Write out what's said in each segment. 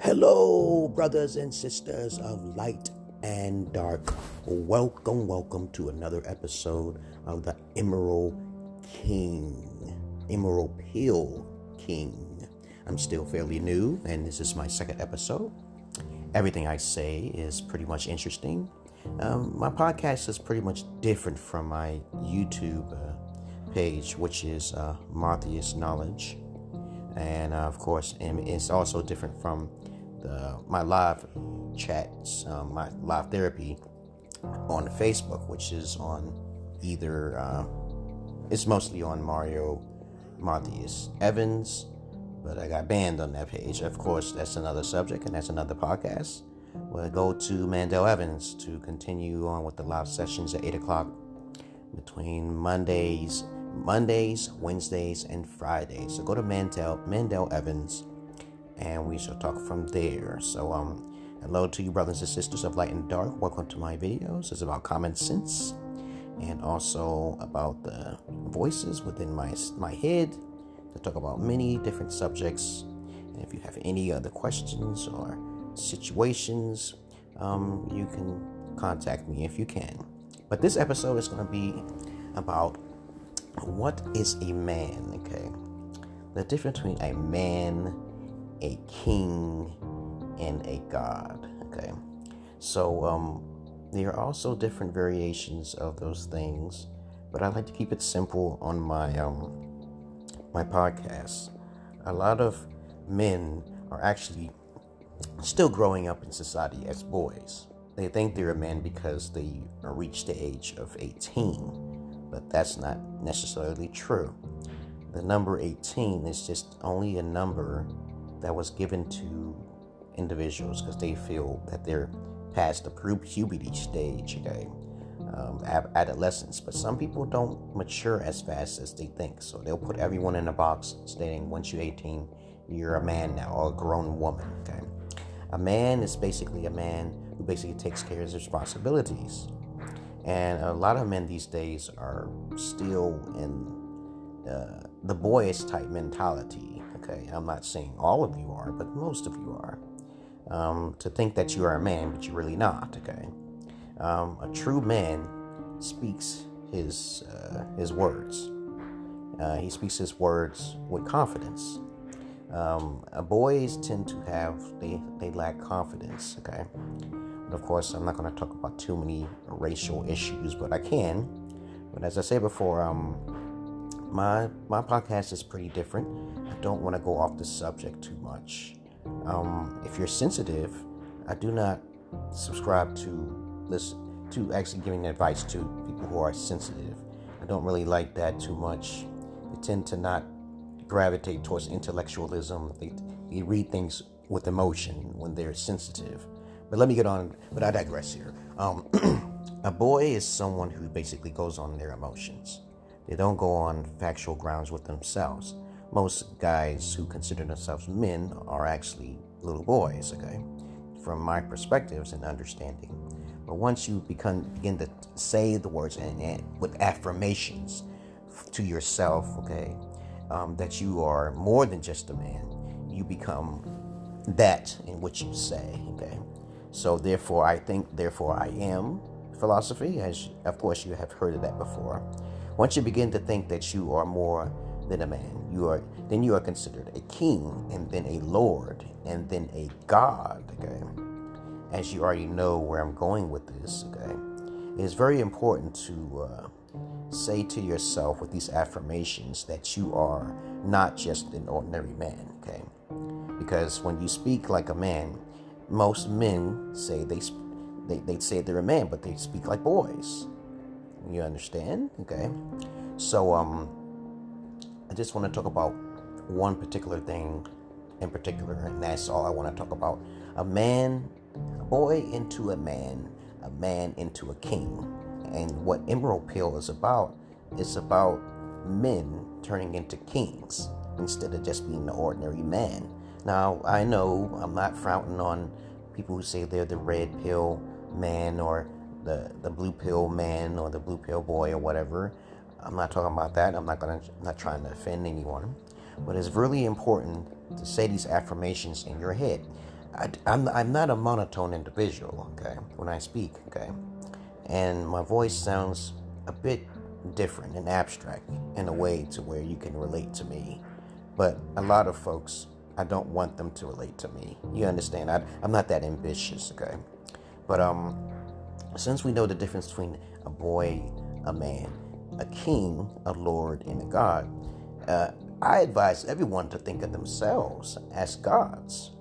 Hello, brothers and sisters of light and dark. Welcome, welcome to another episode of the Emerald King, Emerald Pill King. I'm still fairly new, and this is my second episode. Everything I say is pretty much interesting. Um, my podcast is pretty much different from my YouTube uh, page, which is uh, Martheus Knowledge and uh, of course it's also different from the my live chats um, my live therapy on facebook which is on either uh, it's mostly on mario Martheus evans but i got banned on that page of course that's another subject and that's another podcast we'll go to mandel evans to continue on with the live sessions at 8 o'clock between mondays Mondays, Wednesdays, and Fridays. So go to Mandel Mandel Evans, and we shall talk from there. So um, hello to you, brothers and sisters of light and dark. Welcome to my videos. It's about common sense, and also about the voices within my my head to talk about many different subjects. And if you have any other questions or situations, um, you can contact me if you can. But this episode is going to be about what is a man? Okay, the difference between a man, a king, and a god. Okay, so um, there are also different variations of those things, but I like to keep it simple on my um my podcast. A lot of men are actually still growing up in society as boys. They think they're a man because they reach the age of 18 but that's not necessarily true. The number 18 is just only a number that was given to individuals because they feel that they're past the puberty stage, okay, um, adolescence. But some people don't mature as fast as they think, so they'll put everyone in a box stating once you're 18, you're a man now or a grown woman, okay. A man is basically a man who basically takes care of his responsibilities. And a lot of men these days are still in uh, the boyish type mentality. Okay, I'm not saying all of you are, but most of you are. Um, to think that you are a man, but you're really not. Okay, um, a true man speaks his uh, his words. Uh, he speaks his words with confidence. Um, boys tend to have they they lack confidence. Okay, of course, I'm not going to talk about too many racial issues, but I can. But as I said before, um, my my podcast is pretty different. I don't want to go off the subject too much. Um, if you're sensitive, I do not subscribe to listen to actually giving advice to people who are sensitive. I don't really like that too much. They tend to not gravitate towards intellectualism. They, they read things with emotion when they're sensitive. But let me get on, but I digress here. Um, a boy is someone who basically goes on their emotions. They don't go on factual grounds with themselves. Most guys who consider themselves men are actually little boys, okay? From my perspectives and understanding. But once you become, begin to say the words and, and with affirmations to yourself, okay, um, that you are more than just a man, you become that in which you say, okay? So therefore, I think, therefore, I am philosophy, as of course you have heard of that before. Once you begin to think that you are more than a man, you are then you are considered a king, and then a lord, and then a god. Okay, as you already know where I'm going with this. Okay, it is very important to uh, say to yourself with these affirmations that you are not just an ordinary man. Okay, because when you speak like a man, most men say they they they say they're a man, but they speak like boys. You understand? Okay. So um, I just want to talk about one particular thing in particular, and that's all I want to talk about. A man, a boy into a man, a man into a king, and what Emerald Pill is about is about men turning into kings instead of just being the ordinary man. Now, I know I'm not frowning on people who say they're the red pill man or the, the blue pill man or the blue pill boy or whatever. I'm not talking about that. I'm not gonna I'm not trying to offend anyone. But it's really important to say these affirmations in your head. I, I'm, I'm not a monotone individual, okay, when I speak, okay? And my voice sounds a bit different and abstract in a way to where you can relate to me. But a lot of folks, I don't want them to relate to me. You understand? I, I'm not that ambitious, okay? But um, since we know the difference between a boy, a man, a king, a lord, and a god, uh, I advise everyone to think of themselves as gods.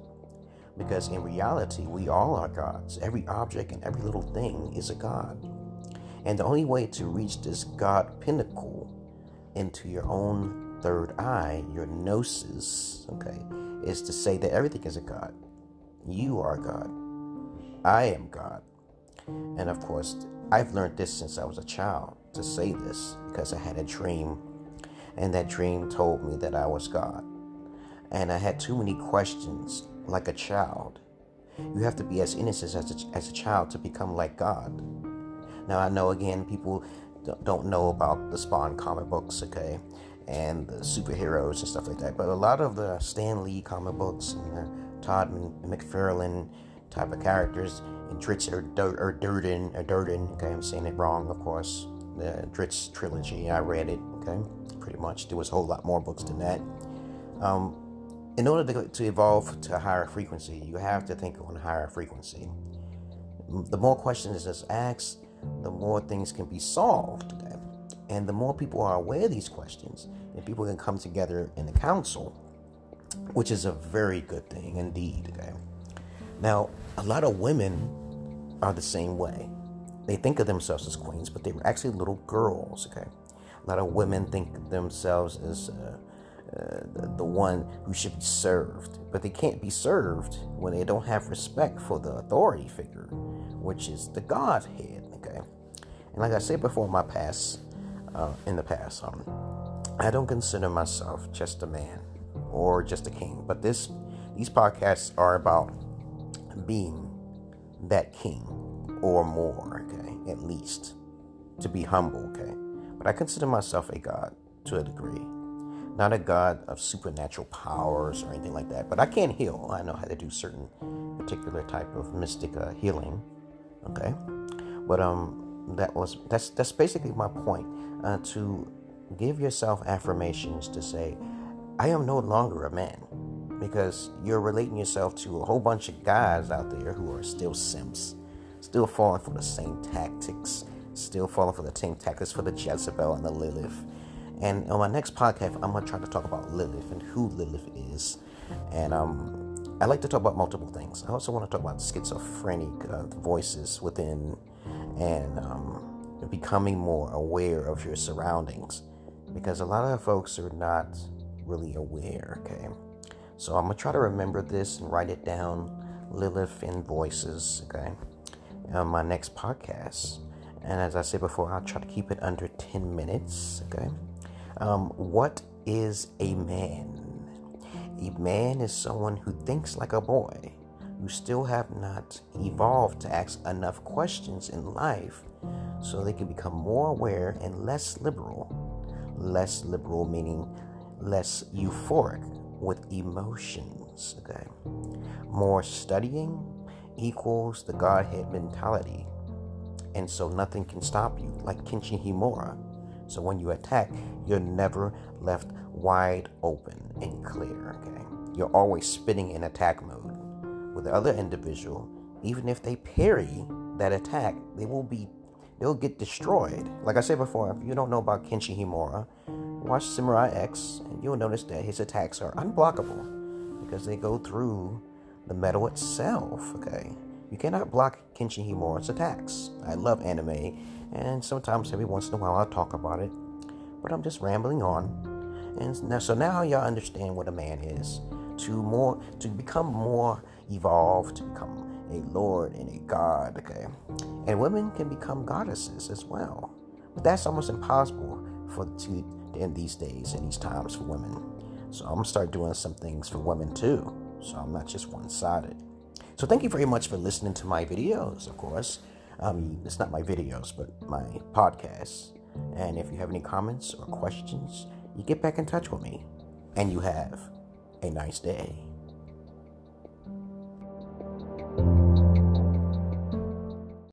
Because in reality, we all are gods. Every object and every little thing is a god. And the only way to reach this God pinnacle into your own third eye, your gnosis, okay, is to say that everything is a God. You are God. I am God. And of course, I've learned this since I was a child to say this because I had a dream, and that dream told me that I was God. And I had too many questions like a child. You have to be as innocent as a, as a child to become like God. Now, I know again, people don't know about the Spawn comic books, okay, and the superheroes and stuff like that, but a lot of the Stan Lee comic books and the Todd McFarlane type of characters and Drizzt or, or Durden, or Durden, okay, I'm saying it wrong, of course. The Drizzt trilogy, I read it, okay, pretty much. There was a whole lot more books than that. Um, in order to, to evolve to a higher frequency, you have to think on a higher frequency. The more questions is asked, the more things can be solved. Okay? And the more people are aware of these questions, and people can come together in the council, which is a very good thing indeed. Okay? Now, a lot of women are the same way. They think of themselves as queens, but they were actually little girls. Okay, a lot of women think themselves as uh, uh, the, the one who should be served. But they can't be served when they don't have respect for the authority figure, which is the Godhead. Okay, and like I said before, in my past, uh, in the past, um, I don't consider myself just a man or just a king. But this, these podcasts are about being that king or more. Okay, at least to be humble. Okay, but I consider myself a god to a degree not a God of supernatural powers or anything like that. But I can heal. I know how to do certain particular type of mystic uh, healing. Okay, but um, that was that's that's basically my point. Uh, to give yourself affirmations to say, I am no longer a man, because you're relating yourself to a whole bunch of guys out there who are still simps, still falling for the same tactics, still falling for the same tactics for the Jezebel and the Lilith and on my next podcast, I'm to try to talk about Lilith and who Lilith is. And um, I like to talk about multiple things. I also want to talk about schizophrenic uh, voices within and um, becoming more aware of your surroundings. Because a lot of folks are not really aware, okay? So I'm to try to remember this and write it down Lilith and voices, okay? On my next podcast. And as I said before, I'll try to keep it under 10 minutes, okay? Um, what is a man? A man is someone who thinks like a boy, who still have not evolved to ask enough questions in life so they can become more aware and less liberal. Less liberal meaning less euphoric with emotions. Okay. More studying equals the Godhead mentality. And so nothing can stop you, like Kenshin Himura. So when you attack, you're never left wide open and clear, okay? You're always spinning in attack mode. With the other individual, even if they parry that attack, they will be they'll get destroyed. Like I said before, if you don't know about Kenshin Himura, watch Samurai X and you'll notice that his attacks are unblockable because they go through the metal itself, okay? You cannot block Kenshin Himura's attacks. I love anime and sometimes every once in a while I'll talk about it, but I'm just rambling on. And now, so now y'all understand what a man is. To more, to become more evolved, to become a lord and a god. Okay, and women can become goddesses as well, but that's almost impossible for to in these days and these times for women. So I'm gonna start doing some things for women too. So I'm not just one-sided. So thank you very much for listening to my videos, of course. Um, it's not my videos, but my podcasts. And if you have any comments or questions, you get back in touch with me. And you have a nice day.